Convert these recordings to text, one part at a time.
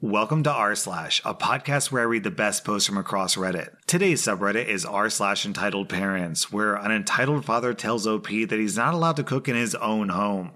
Welcome to r slash, a podcast where I read the best posts from across Reddit. Today's subreddit is r slash entitled parents, where an entitled father tells OP that he's not allowed to cook in his own home.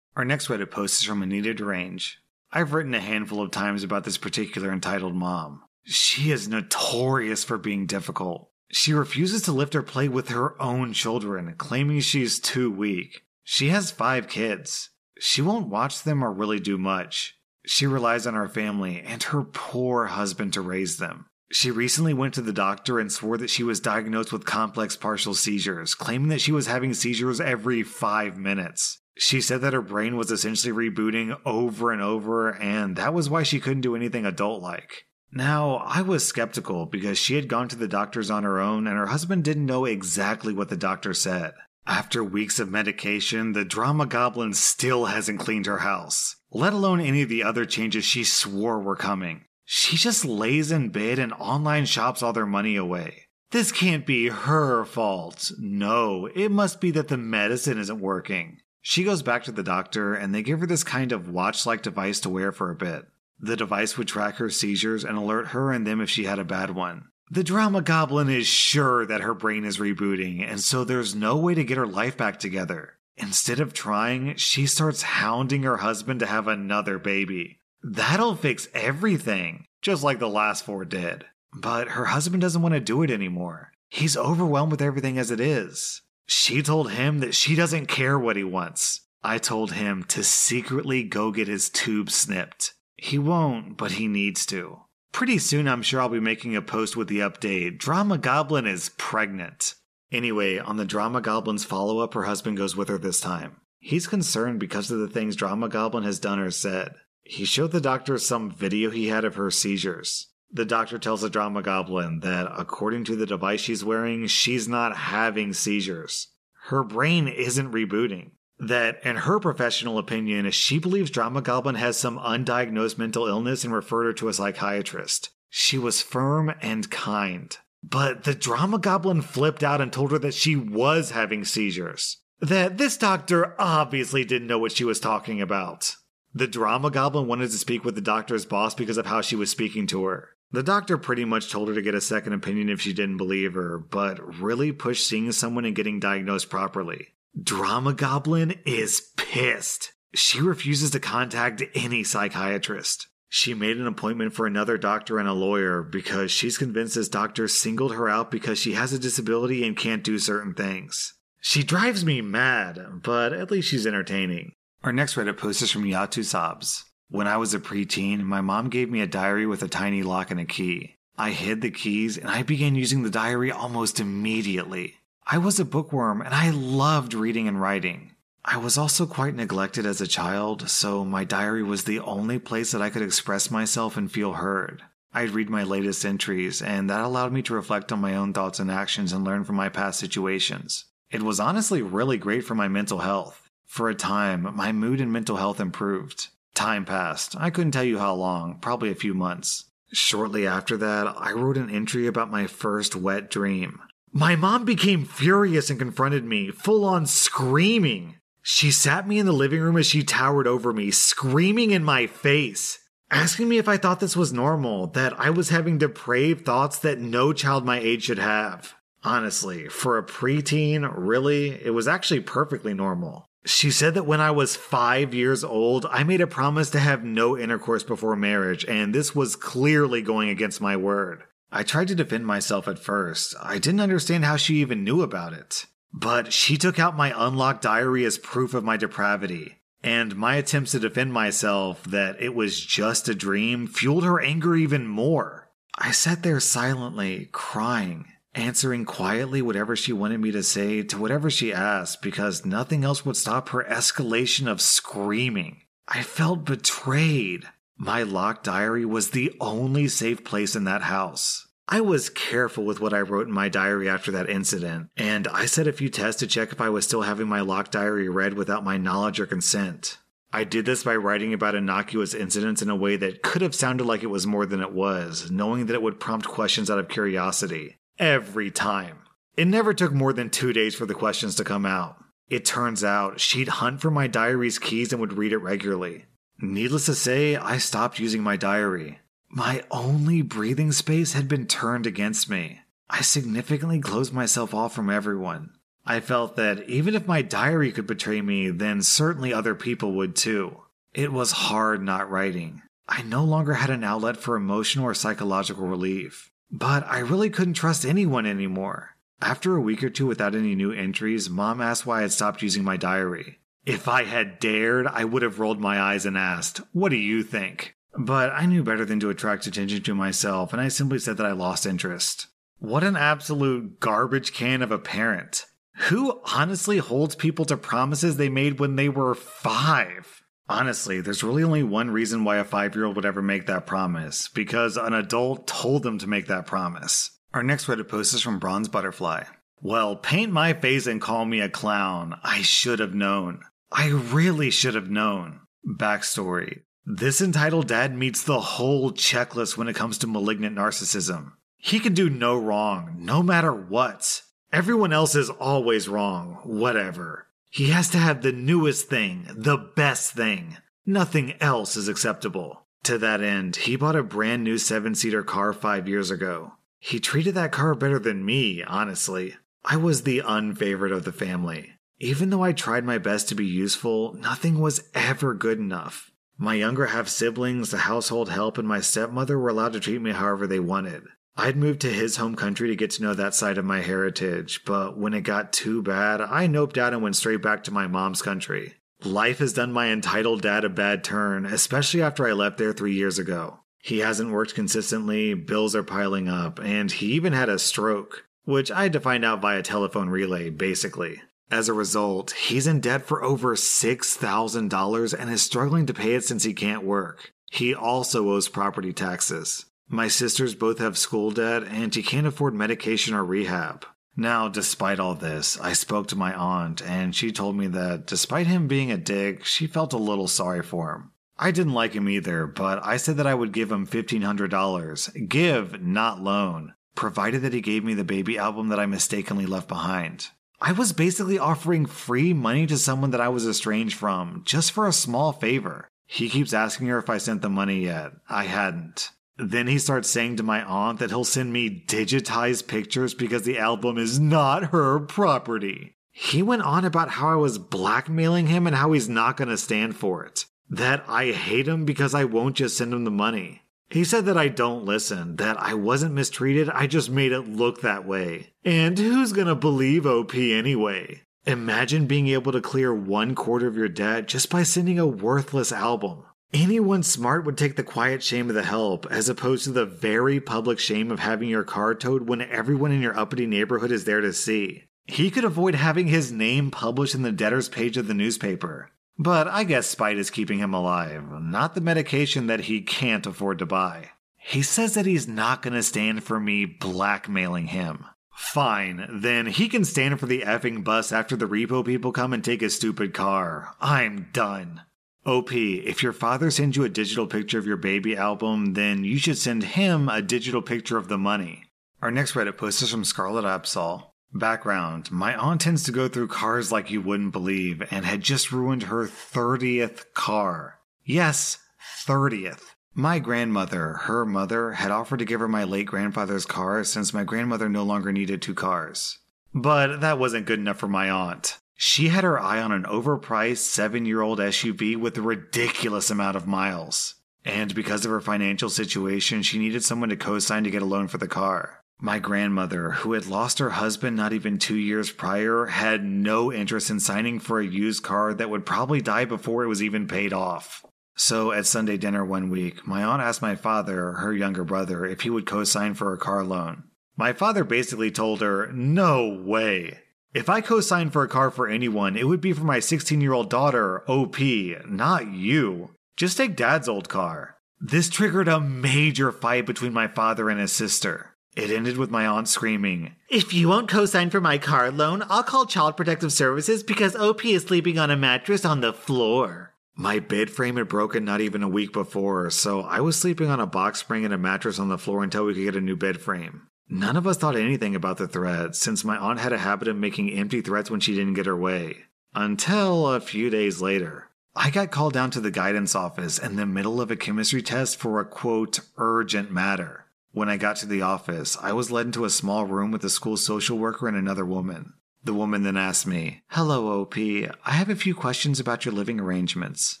Our next Reddit post is from Anita Derange. I've written a handful of times about this particular entitled mom. She is notorious for being difficult. She refuses to lift or play with her own children, claiming she's too weak. She has five kids. She won't watch them or really do much. She relies on our family and her poor husband to raise them. She recently went to the doctor and swore that she was diagnosed with complex partial seizures, claiming that she was having seizures every five minutes. She said that her brain was essentially rebooting over and over, and that was why she couldn't do anything adult like. Now, I was skeptical because she had gone to the doctors on her own and her husband didn't know exactly what the doctor said. After weeks of medication, the drama goblin still hasn't cleaned her house, let alone any of the other changes she swore were coming. She just lays in bed and online shops all their money away. This can't be her fault. No, it must be that the medicine isn't working. She goes back to the doctor and they give her this kind of watch like device to wear for a bit. The device would track her seizures and alert her and them if she had a bad one. The drama goblin is sure that her brain is rebooting, and so there's no way to get her life back together. Instead of trying, she starts hounding her husband to have another baby. That'll fix everything, just like the last four did. But her husband doesn't want to do it anymore. He's overwhelmed with everything as it is. She told him that she doesn't care what he wants. I told him to secretly go get his tube snipped. He won't, but he needs to. Pretty soon, I'm sure I'll be making a post with the update Drama Goblin is pregnant. Anyway, on the Drama Goblin's follow up, her husband goes with her this time. He's concerned because of the things Drama Goblin has done or said. He showed the doctor some video he had of her seizures. The doctor tells the Drama Goblin that, according to the device she's wearing, she's not having seizures. Her brain isn't rebooting that, in her professional opinion, she believes Drama Goblin has some undiagnosed mental illness and referred her to a psychiatrist. She was firm and kind. But the Drama Goblin flipped out and told her that she was having seizures. That this doctor obviously didn't know what she was talking about. The Drama Goblin wanted to speak with the doctor's boss because of how she was speaking to her. The doctor pretty much told her to get a second opinion if she didn't believe her, but really pushed seeing someone and getting diagnosed properly. Drama Goblin is pissed. She refuses to contact any psychiatrist. She made an appointment for another doctor and a lawyer because she's convinced this doctor singled her out because she has a disability and can't do certain things. She drives me mad, but at least she's entertaining. Our next Reddit post is from Yatu Sobs. When I was a preteen, my mom gave me a diary with a tiny lock and a key. I hid the keys and I began using the diary almost immediately. I was a bookworm and I loved reading and writing. I was also quite neglected as a child, so my diary was the only place that I could express myself and feel heard. I'd read my latest entries, and that allowed me to reflect on my own thoughts and actions and learn from my past situations. It was honestly really great for my mental health. For a time, my mood and mental health improved. Time passed. I couldn't tell you how long, probably a few months. Shortly after that, I wrote an entry about my first wet dream. My mom became furious and confronted me, full on screaming. She sat me in the living room as she towered over me, screaming in my face, asking me if I thought this was normal, that I was having depraved thoughts that no child my age should have. Honestly, for a preteen, really, it was actually perfectly normal. She said that when I was five years old, I made a promise to have no intercourse before marriage, and this was clearly going against my word. I tried to defend myself at first. I didn't understand how she even knew about it. But she took out my unlocked diary as proof of my depravity. And my attempts to defend myself that it was just a dream fueled her anger even more. I sat there silently, crying, answering quietly whatever she wanted me to say to whatever she asked because nothing else would stop her escalation of screaming. I felt betrayed. My locked diary was the only safe place in that house. I was careful with what I wrote in my diary after that incident, and I set a few tests to check if I was still having my locked diary read without my knowledge or consent. I did this by writing about innocuous incidents in a way that could have sounded like it was more than it was, knowing that it would prompt questions out of curiosity. Every time. It never took more than two days for the questions to come out. It turns out she'd hunt for my diary's keys and would read it regularly. Needless to say, I stopped using my diary. My only breathing space had been turned against me. I significantly closed myself off from everyone. I felt that even if my diary could betray me, then certainly other people would too. It was hard not writing. I no longer had an outlet for emotional or psychological relief. But I really couldn't trust anyone anymore. After a week or two without any new entries, mom asked why I had stopped using my diary. If I had dared, I would have rolled my eyes and asked, What do you think? But I knew better than to attract attention to myself, and I simply said that I lost interest. What an absolute garbage can of a parent. Who honestly holds people to promises they made when they were five? Honestly, there's really only one reason why a five year old would ever make that promise because an adult told them to make that promise. Our next Reddit post is from Bronze Butterfly. Well, paint my face and call me a clown. I should have known. I really should have known. Backstory This entitled dad meets the whole checklist when it comes to malignant narcissism. He can do no wrong, no matter what. Everyone else is always wrong, whatever. He has to have the newest thing, the best thing. Nothing else is acceptable. To that end, he bought a brand new seven seater car five years ago. He treated that car better than me, honestly. I was the unfavorite of the family. Even though I tried my best to be useful, nothing was ever good enough. My younger half siblings, the household help, and my stepmother were allowed to treat me however they wanted. I'd moved to his home country to get to know that side of my heritage, but when it got too bad, I noped out and went straight back to my mom's country. Life has done my entitled dad a bad turn, especially after I left there three years ago. He hasn't worked consistently, bills are piling up, and he even had a stroke, which I had to find out via telephone relay, basically. As a result, he's in debt for over $6,000 and is struggling to pay it since he can't work. He also owes property taxes. My sisters both have school debt, and he can't afford medication or rehab. Now, despite all this, I spoke to my aunt, and she told me that despite him being a dick, she felt a little sorry for him. I didn't like him either, but I said that I would give him $1,500. Give, not loan, provided that he gave me the baby album that I mistakenly left behind. I was basically offering free money to someone that I was estranged from, just for a small favor. He keeps asking her if I sent the money yet. I hadn't. Then he starts saying to my aunt that he'll send me digitized pictures because the album is not her property. He went on about how I was blackmailing him and how he's not going to stand for it. That I hate him because I won't just send him the money. He said that I don't listen, that I wasn't mistreated, I just made it look that way. And who's gonna believe OP anyway? Imagine being able to clear one quarter of your debt just by sending a worthless album. Anyone smart would take the quiet shame of the help, as opposed to the very public shame of having your car towed when everyone in your uppity neighborhood is there to see. He could avoid having his name published in the debtor's page of the newspaper. But I guess spite is keeping him alive, not the medication that he can't afford to buy. He says that he's not going to stand for me blackmailing him. Fine, then he can stand for the effing bus after the repo people come and take his stupid car. I'm done. OP, if your father sends you a digital picture of your baby album, then you should send him a digital picture of the money. Our next Reddit post is from Scarlet Absol. Background My aunt tends to go through cars like you wouldn't believe and had just ruined her 30th car. Yes, 30th. My grandmother, her mother, had offered to give her my late grandfather's car since my grandmother no longer needed two cars. But that wasn't good enough for my aunt. She had her eye on an overpriced seven year old SUV with a ridiculous amount of miles. And because of her financial situation, she needed someone to co sign to get a loan for the car. My grandmother, who had lost her husband not even two years prior, had no interest in signing for a used car that would probably die before it was even paid off. So at Sunday dinner one week, my aunt asked my father, her younger brother, if he would co sign for a car loan. My father basically told her, No way. If I co sign for a car for anyone, it would be for my 16 year old daughter, OP, not you. Just take dad's old car. This triggered a major fight between my father and his sister. It ended with my aunt screaming, If you won't co sign for my car loan, I'll call Child Protective Services because OP is sleeping on a mattress on the floor. My bed frame had broken not even a week before, so I was sleeping on a box spring and a mattress on the floor until we could get a new bed frame. None of us thought anything about the threat, since my aunt had a habit of making empty threats when she didn't get her way. Until a few days later. I got called down to the guidance office in the middle of a chemistry test for a quote, urgent matter. When I got to the office, I was led into a small room with a school social worker and another woman. The woman then asked me, Hello, OP. I have a few questions about your living arrangements.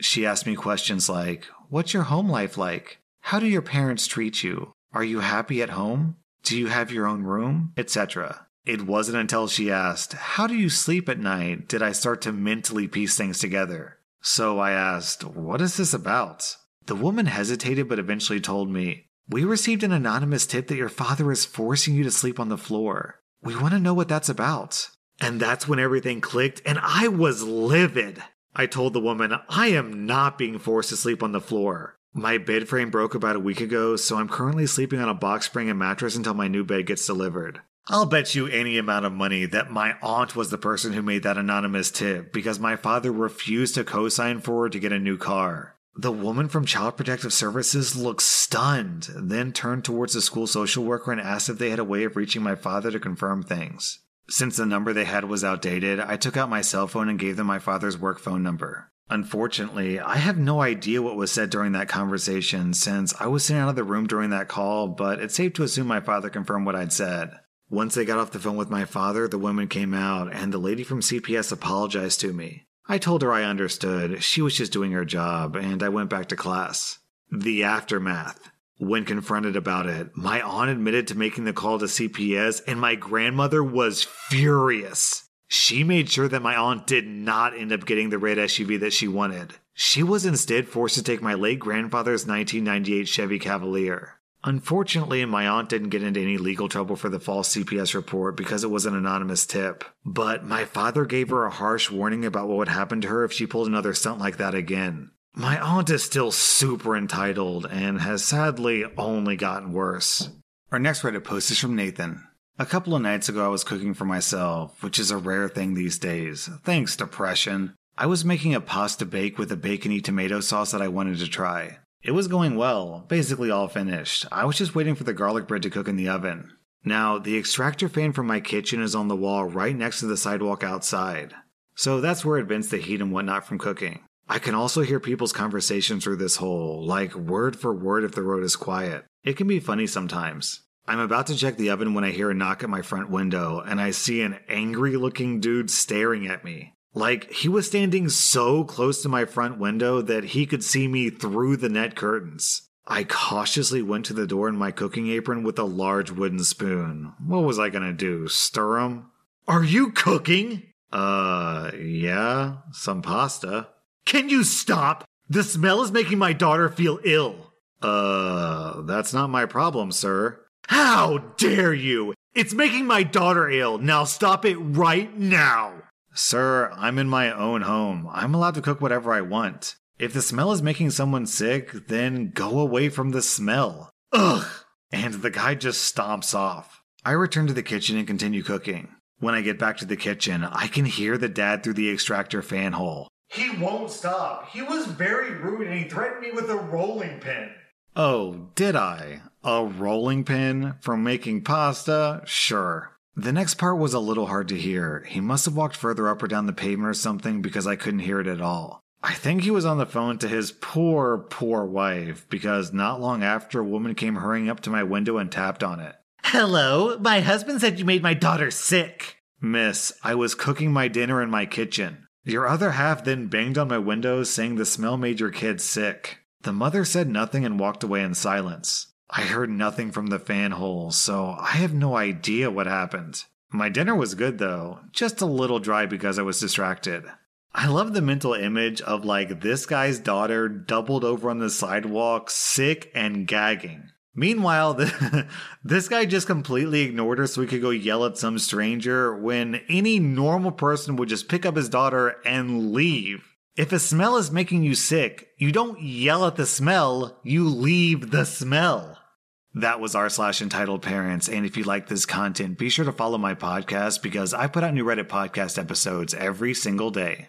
She asked me questions like, What's your home life like? How do your parents treat you? Are you happy at home? Do you have your own room? Etc. It wasn't until she asked, How do you sleep at night? did I start to mentally piece things together. So I asked, What is this about? The woman hesitated but eventually told me, We received an anonymous tip that your father is forcing you to sleep on the floor. We want to know what that's about. And that's when everything clicked, and I was livid. I told the woman, I am not being forced to sleep on the floor. My bed frame broke about a week ago, so I'm currently sleeping on a box spring and mattress until my new bed gets delivered. I'll bet you any amount of money that my aunt was the person who made that anonymous tip because my father refused to co sign for her to get a new car. The woman from Child Protective Services looked stunned, then turned towards the school social worker and asked if they had a way of reaching my father to confirm things. Since the number they had was outdated, I took out my cell phone and gave them my father's work phone number. Unfortunately, I have no idea what was said during that conversation since I was sitting out of the room during that call, but it's safe to assume my father confirmed what I'd said. Once they got off the phone with my father, the woman came out, and the lady from CPS apologized to me. I told her I understood, she was just doing her job, and I went back to class. The aftermath. When confronted about it, my aunt admitted to making the call to CPS, and my grandmother was furious. She made sure that my aunt did not end up getting the red SUV that she wanted. She was instead forced to take my late grandfather's 1998 Chevy Cavalier. Unfortunately, my aunt didn't get into any legal trouble for the false CPS report because it was an anonymous tip. But my father gave her a harsh warning about what would happen to her if she pulled another stunt like that again. My aunt is still super entitled and has sadly only gotten worse. Our next Reddit post is from Nathan. A couple of nights ago, I was cooking for myself, which is a rare thing these days. Thanks, depression. I was making a pasta bake with a bacony tomato sauce that I wanted to try. It was going well, basically all finished. I was just waiting for the garlic bread to cook in the oven. Now, the extractor fan from my kitchen is on the wall right next to the sidewalk outside. So that's where it vents the heat and whatnot from cooking. I can also hear people's conversations through this hole, like word for word if the road is quiet. It can be funny sometimes. I'm about to check the oven when I hear a knock at my front window, and I see an angry looking dude staring at me. Like, he was standing so close to my front window that he could see me through the net curtains. I cautiously went to the door in my cooking apron with a large wooden spoon. What was I gonna do? Stir him? Are you cooking? Uh, yeah, some pasta. Can you stop? The smell is making my daughter feel ill. Uh, that's not my problem, sir. How dare you? It's making my daughter ill. Now stop it right now. Sir, I'm in my own home. I'm allowed to cook whatever I want. If the smell is making someone sick, then go away from the smell. Ugh! And the guy just stomps off. I return to the kitchen and continue cooking. When I get back to the kitchen, I can hear the dad through the extractor fan hole. He won't stop. He was very rude and he threatened me with a rolling pin. Oh, did I? A rolling pin? For making pasta? Sure. The next part was a little hard to hear. He must have walked further up or down the pavement or something because I couldn't hear it at all. I think he was on the phone to his poor, poor wife because not long after a woman came hurrying up to my window and tapped on it. Hello, my husband said you made my daughter sick. Miss, I was cooking my dinner in my kitchen. Your other half then banged on my window saying the smell made your kid sick. The mother said nothing and walked away in silence. I heard nothing from the fan hole, so I have no idea what happened. My dinner was good though, just a little dry because I was distracted. I love the mental image of like this guy's daughter doubled over on the sidewalk, sick and gagging. Meanwhile, this guy just completely ignored her so he could go yell at some stranger when any normal person would just pick up his daughter and leave. If a smell is making you sick, you don't yell at the smell, you leave the smell. That was r slash entitled parents. And if you like this content, be sure to follow my podcast because I put out new Reddit podcast episodes every single day.